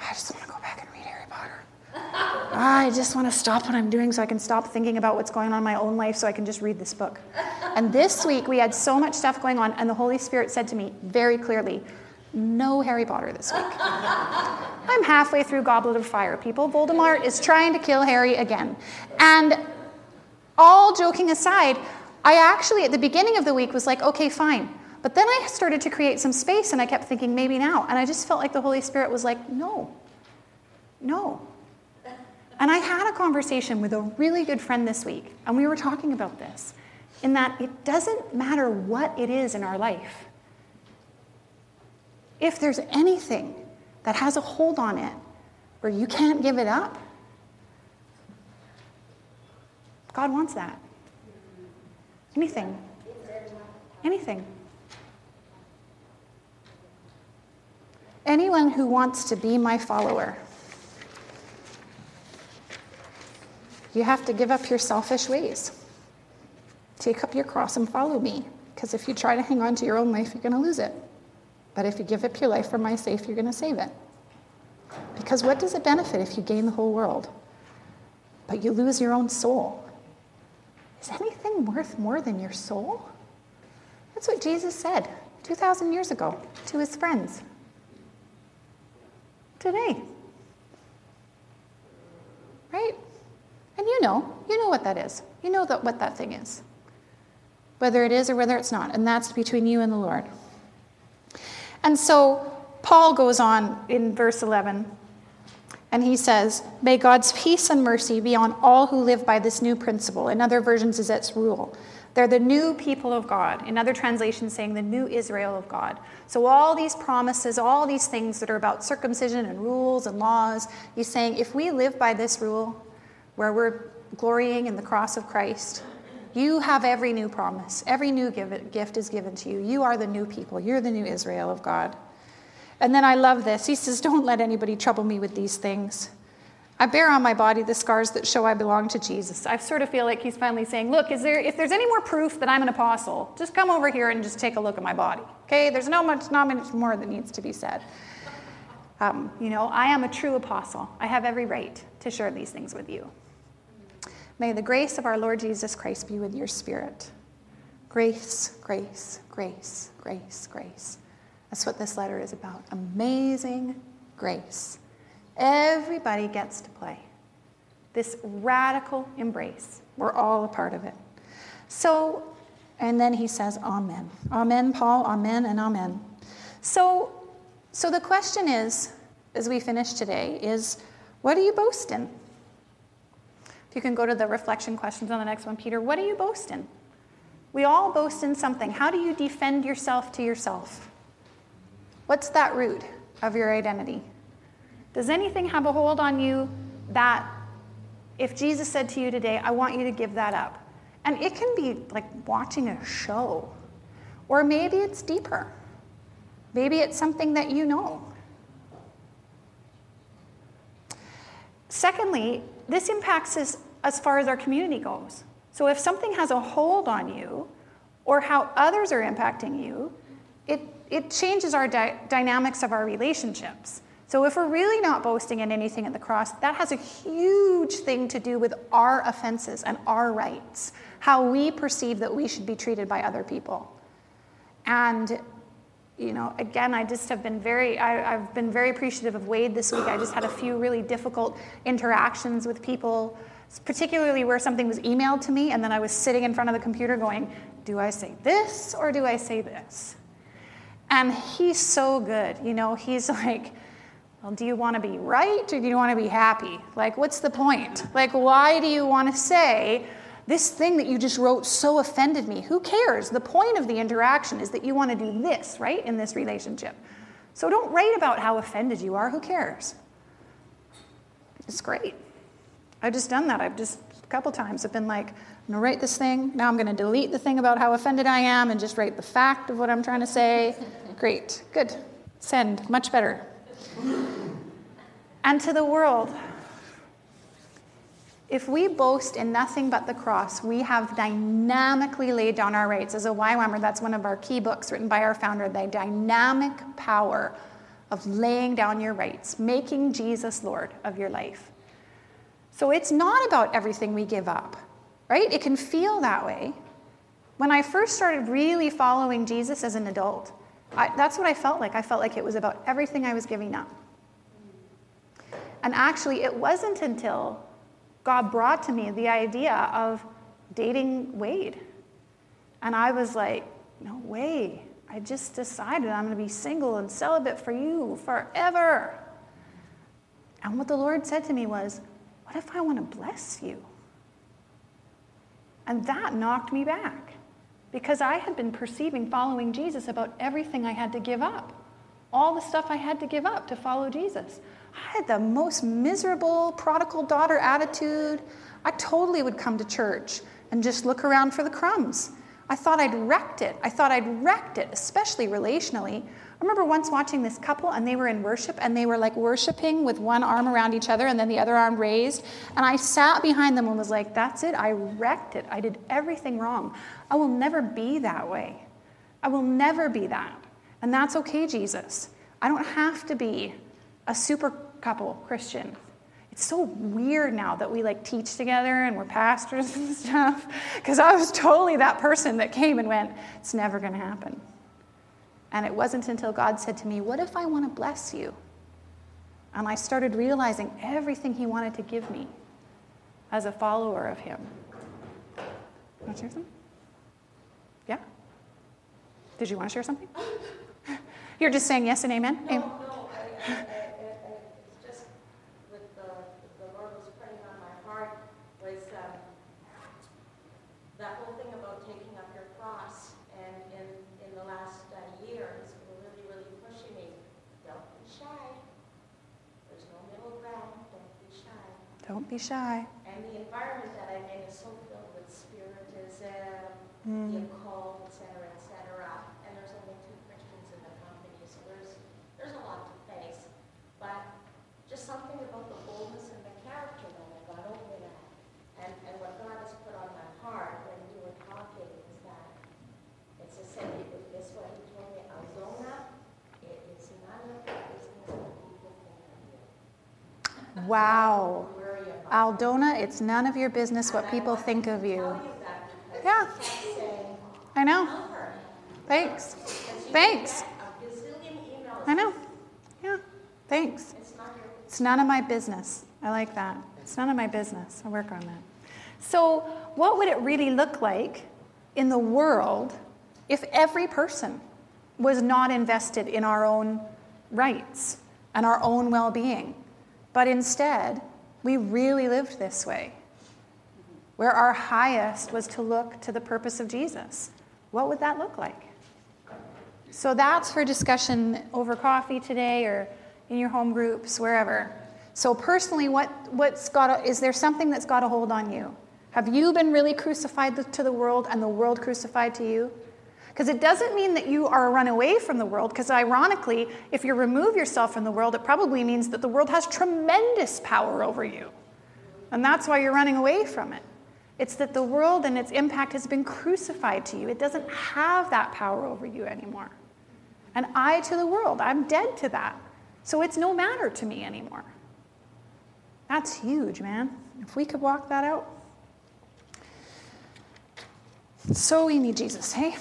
I just want to go back and read Harry Potter. I just want to stop what I'm doing so I can stop thinking about what's going on in my own life so I can just read this book. And this week we had so much stuff going on, and the Holy Spirit said to me very clearly, no Harry Potter this week. I'm halfway through Goblet of Fire, people. Voldemort is trying to kill Harry again. And all joking aside, I actually, at the beginning of the week, was like, okay, fine. But then I started to create some space and I kept thinking, maybe now. And I just felt like the Holy Spirit was like, no, no, and I had a conversation with a really good friend this week, and we were talking about this in that it doesn't matter what it is in our life. If there's anything that has a hold on it where you can't give it up, God wants that. Anything. Anything. Anyone who wants to be my follower You have to give up your selfish ways. Take up your cross and follow me. Because if you try to hang on to your own life, you're going to lose it. But if you give up your life for my sake, you're going to save it. Because what does it benefit if you gain the whole world, but you lose your own soul? Is anything worth more than your soul? That's what Jesus said 2,000 years ago to his friends. Today. Right? And you know, you know what that is. You know that, what that thing is. Whether it is or whether it's not. And that's between you and the Lord. And so Paul goes on in verse 11 and he says, May God's peace and mercy be on all who live by this new principle. In other versions, is its rule. They're the new people of God. In other translations, saying the new Israel of God. So, all these promises, all these things that are about circumcision and rules and laws, he's saying, if we live by this rule, where we're glorying in the cross of Christ, you have every new promise. Every new gift is given to you. You are the new people. You're the new Israel of God. And then I love this. He says, Don't let anybody trouble me with these things. I bear on my body the scars that show I belong to Jesus. I sort of feel like he's finally saying, Look, is there, if there's any more proof that I'm an apostle, just come over here and just take a look at my body. Okay? There's no much, not much more that needs to be said. Um, you know, I am a true apostle. I have every right to share these things with you. May the grace of our Lord Jesus Christ be with your spirit. Grace, grace, grace, grace, grace. That's what this letter is about. Amazing grace. Everybody gets to play. This radical embrace. We're all a part of it. So, and then he says, Amen. Amen, Paul, Amen, and Amen. So, so the question is, as we finish today, is what do you boast in? If you can go to the reflection questions on the next one, Peter, what do you boast in? We all boast in something. How do you defend yourself to yourself? What's that root of your identity? Does anything have a hold on you that if Jesus said to you today, I want you to give that up? And it can be like watching a show, or maybe it's deeper. Maybe it's something that you know. Secondly, this impacts us as far as our community goes. So if something has a hold on you, or how others are impacting you, it, it changes our di- dynamics of our relationships. So if we're really not boasting in anything at the cross, that has a huge thing to do with our offenses and our rights, how we perceive that we should be treated by other people. And you know, again, I just have been very, I, have been very appreciative of Wade this week. I just had a few really difficult interactions with people, particularly where something was emailed to me, and then I was sitting in front of the computer going, do I say this or do I say this? And he's so good. You know, he's like, well, do you want to be right or do you want to be happy? Like, what's the point? Like, why do you want to say, this thing that you just wrote so offended me. Who cares? The point of the interaction is that you want to do this, right, in this relationship. So don't write about how offended you are. Who cares? It's great. I've just done that. I've just a couple times I've been like, I'm gonna write this thing. Now I'm gonna delete the thing about how offended I am and just write the fact of what I'm trying to say. Great. Good. Send. Much better. And to the world, if we boast in nothing but the cross, we have dynamically laid down our rights. As a YWAMer, that's one of our key books written by our founder, the dynamic power of laying down your rights, making Jesus Lord of your life. So it's not about everything we give up, right? It can feel that way. When I first started really following Jesus as an adult, I, that's what I felt like. I felt like it was about everything I was giving up. And actually, it wasn't until God brought to me the idea of dating Wade. And I was like, no way. I just decided I'm going to be single and celibate for you forever. And what the Lord said to me was, What if I want to bless you? And that knocked me back because I had been perceiving following Jesus about everything I had to give up, all the stuff I had to give up to follow Jesus. I had the most miserable prodigal daughter attitude. I totally would come to church and just look around for the crumbs. I thought I'd wrecked it. I thought I'd wrecked it, especially relationally. I remember once watching this couple and they were in worship and they were like worshiping with one arm around each other and then the other arm raised. And I sat behind them and was like, that's it. I wrecked it. I did everything wrong. I will never be that way. I will never be that. And that's okay, Jesus. I don't have to be a super couple Christian. It's so weird now that we like teach together and we're pastors and stuff. Because I was totally that person that came and went, it's never going to happen. And it wasn't until God said to me, What if I want to bless you? And I started realizing everything He wanted to give me as a follower of Him. Want to share something? Yeah? Did you want to share something? You're just saying yes and amen? No, no, I, I, it's just with the, the Lord was putting on my heart was um, that whole thing about taking up your cross. And in, in the last uh, year, he's been really, really pushing me. Don't be shy. There's no middle ground. Don't be shy. Don't be shy. And the environment that I'm in is so filled with spiritism, Mm. the occult, et cetera, et cetera. And there's only two Christians in the company, so there's, there's a lot to face. But just something about the boldness and the character that I got over that. And, and what God has put on my heart when you were talking is that it's a saying, this what he told me, Aldona, it is none of the business that people think of you. Wow. Aldona, it's none of your business what people think of you. Yeah, I know. Thanks. Thanks. I know. Yeah. Thanks. It's none of my business. I like that. It's none of my business. I'll work on that. So, what would it really look like in the world if every person was not invested in our own rights and our own well being, but instead we really lived this way, where our highest was to look to the purpose of Jesus? What would that look like? So that's for discussion over coffee today or in your home groups, wherever. So personally, what, what's got is there something that's got a hold on you? Have you been really crucified to the world and the world crucified to you? Because it doesn't mean that you are a run away from the world, because ironically, if you remove yourself from the world, it probably means that the world has tremendous power over you. And that's why you're running away from it. It's that the world and its impact has been crucified to you. It doesn't have that power over you anymore. And I to the world, I'm dead to that. So it's no matter to me anymore. That's huge, man. If we could walk that out. So we need Jesus, hey?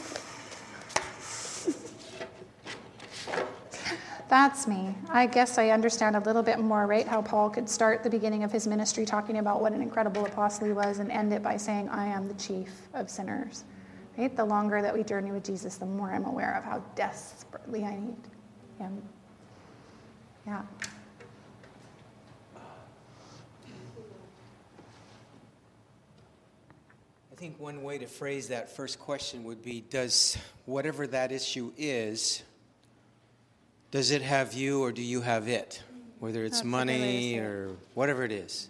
That's me. I guess I understand a little bit more, right? How Paul could start the beginning of his ministry talking about what an incredible apostle he was and end it by saying, I am the chief of sinners. Right? The longer that we journey with Jesus, the more I'm aware of how desperately I need him. Yeah. I think one way to phrase that first question would be Does whatever that issue is, does it have you or do you have it? Whether it's That's a good way to say money or whatever it is.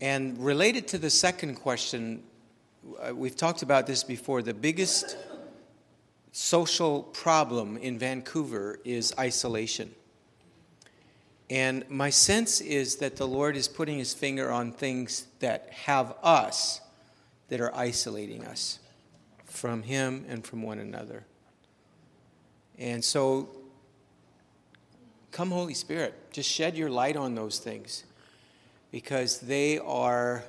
And related to the second question, uh, we've talked about this before. The biggest social problem in Vancouver is isolation. And my sense is that the Lord is putting his finger on things that have us, that are isolating us from him and from one another. And so, come, Holy Spirit, just shed your light on those things because they are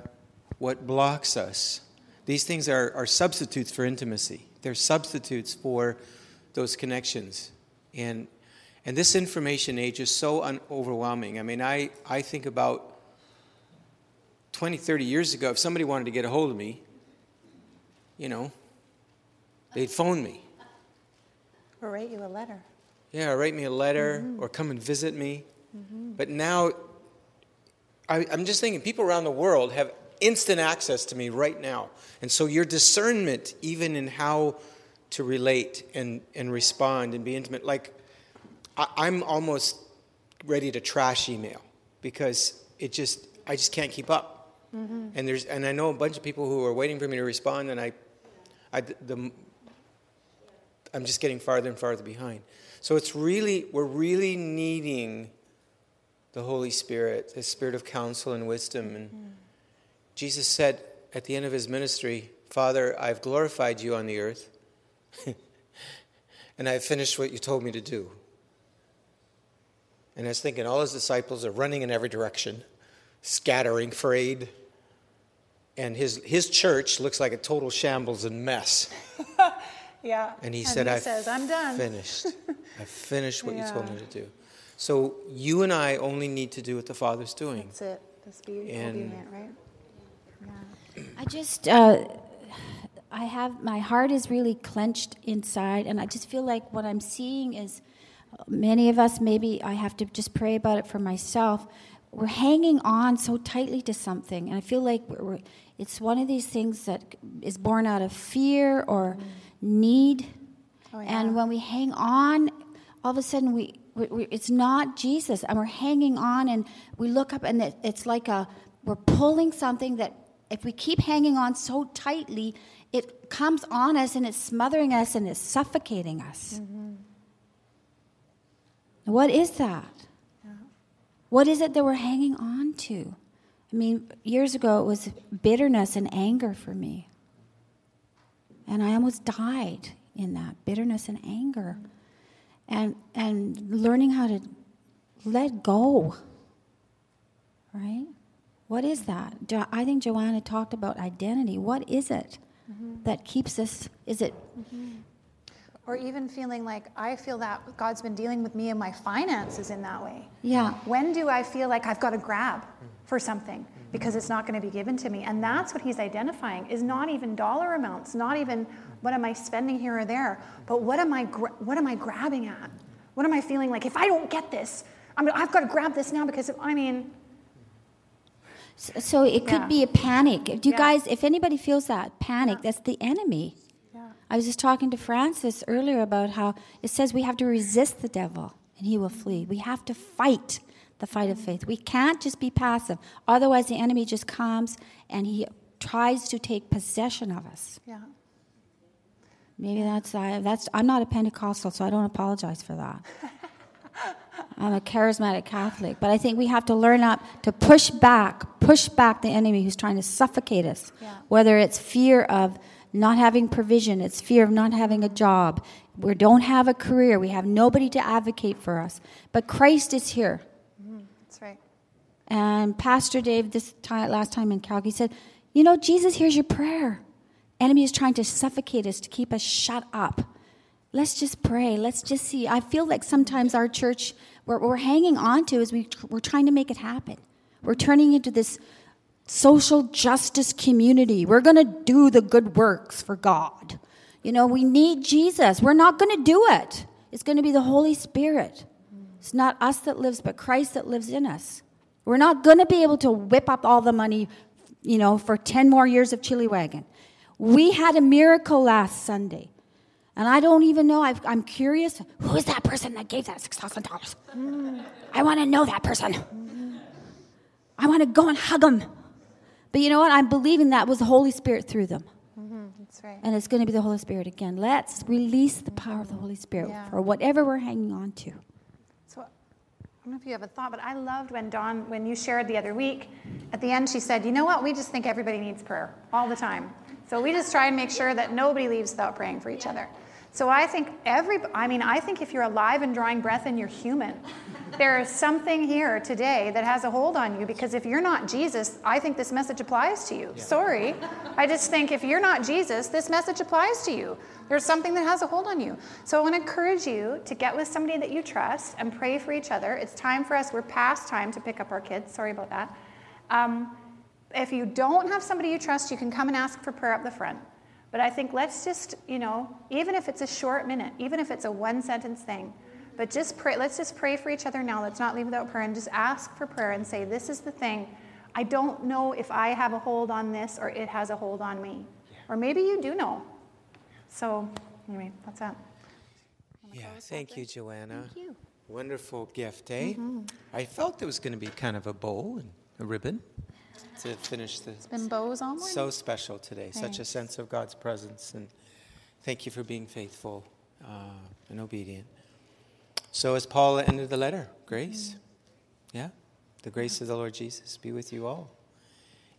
what blocks us. These things are, are substitutes for intimacy, they're substitutes for those connections. And, and this information age is so un- overwhelming. I mean, I, I think about 20, 30 years ago, if somebody wanted to get a hold of me, you know, they'd phone me. Or write you a letter. Yeah, write me a letter mm-hmm. or come and visit me. Mm-hmm. But now, I, I'm just thinking people around the world have instant access to me right now. And so your discernment, even in how to relate and, and respond and be intimate, like I, I'm almost ready to trash email because it just, I just can't keep up. Mm-hmm. And there's, and I know a bunch of people who are waiting for me to respond, and I, I, the, I'm just getting farther and farther behind. So it's really, we're really needing the Holy Spirit, the Spirit of counsel and wisdom. And hmm. Jesus said at the end of his ministry, Father, I've glorified you on the earth, and I've finished what you told me to do. And I was thinking, all his disciples are running in every direction, scattering, frayed. And his, his church looks like a total shambles and mess. Yeah. And he said, he I says, I'm done. finished. I finished what you told me to do. So you and I only need to do what the Father's doing. That's it. That's be And- obedient, right? Yeah. I just, uh, I have, my heart is really clenched inside, and I just feel like what I'm seeing is many of us, maybe I have to just pray about it for myself. We're hanging on so tightly to something, and I feel like we're, we're, it's one of these things that is born out of fear or need. Oh, yeah. And when we hang on, all of a sudden we, we, we it's not Jesus, and we're hanging on, and we look up, and it, it's like a we're pulling something that if we keep hanging on so tightly, it comes on us and it's smothering us and it's suffocating us. Mm-hmm. What is that? What is it that we're hanging on to? I mean, years ago it was bitterness and anger for me. And I almost died in that bitterness and anger. And and learning how to let go. Right? What is that? I think Joanna talked about identity. What is it mm-hmm. that keeps us? Is it mm-hmm. Or even feeling like I feel that God's been dealing with me and my finances in that way. Yeah. When do I feel like I've got to grab for something because it's not going to be given to me? And that's what he's identifying is not even dollar amounts, not even what am I spending here or there, but what am I gra- what am I grabbing at? What am I feeling like if I don't get this, I'm, I've got to grab this now because I mean, S- So it could Yeah. be a panic. Do you Yeah. guys, if anybody feels that panic, that's the enemy. yeah, I was just talking to Francis earlier about how it says we have to resist the devil and he will flee. We have to fight the fight of faith. We can't just be passive. Otherwise, the enemy just comes and he tries to take possession of us. yeah, Maybe that's, I that's I'm not a Pentecostal, so I don't apologize for that. I'm a charismatic Catholic, but I think we have to learn up to push back, push back the enemy who's trying to suffocate us. Yeah. Whether it's fear of not having provision, it's fear of not having a job, we don't have a career, we have nobody to advocate for us. But Christ is here. And Pastor Dave, this time, last time in Calgary, said, You know, Jesus hears your prayer. Enemy is trying to suffocate us, to keep us shut up. Let's just pray. Let's just see. I feel like sometimes our church, what we're hanging on to is we, we're trying to make it happen. We're turning into this social justice community. We're going to do the good works for God. You know, we need Jesus. We're not going to do it. It's going to be the Holy Spirit. It's not us that lives, but Christ that lives in us. We're not going to be able to whip up all the money, you know, for 10 more years of Chili Wagon. We had a miracle last Sunday. And I don't even know. i am curious. Who is that person that gave that $6,000? I want to know that person. I want to go and hug them. But you know what? I'm believing that was the Holy Spirit through them. Mm-hmm, that's right. And it's going to be the Holy Spirit again. Let's release the power of the Holy Spirit Yeah. for whatever we're hanging on to. I don't know if you have a thought, but I loved when Dawn, when you shared the other week, at the end she said, you know what, we just think everybody needs prayer all the time. So we just try and make sure that nobody leaves without praying for each other. So I think every, I mean, I think if you're alive and drawing breath and you're human, there is something here today that has a hold on you because if you're not Jesus, I think this message applies to you. Sorry. I just think if you're not Jesus, this message applies to you. There's something that has a hold on you. So I want to encourage you to get with somebody that you trust and pray for each other. It's time for us, we're past time to pick up our kids. Sorry about that. Um, if you don't have somebody you trust, you can come and ask for prayer up the front. But I think let's just, you know, even if it's a short minute, even if it's a one sentence thing, but just pray, let's just pray for each other now. Let's not leave without prayer and just ask for prayer and say, This is the thing. I don't know if I have a hold on this or it has a hold on me. Or maybe you do know. So, anyway, that's that. Yeah, thank you, Joanna. Thank you. Wonderful gift, eh? I felt there was going to be kind of a bow and a ribbon to finish the. Been bows. So special today. Such a sense of God's presence. And thank you for being faithful uh, and obedient. So, as Paul ended the letter, grace. Yeah? The grace of the Lord Jesus be with you all.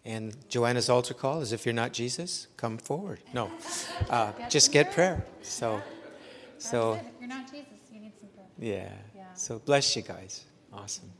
And Joanna's altar call is if you're not Jesus, come forward. No, uh, just get prayer. So, so If you're not Jesus, you need some prayer. yeah. Yeah. So bless you guys. Awesome.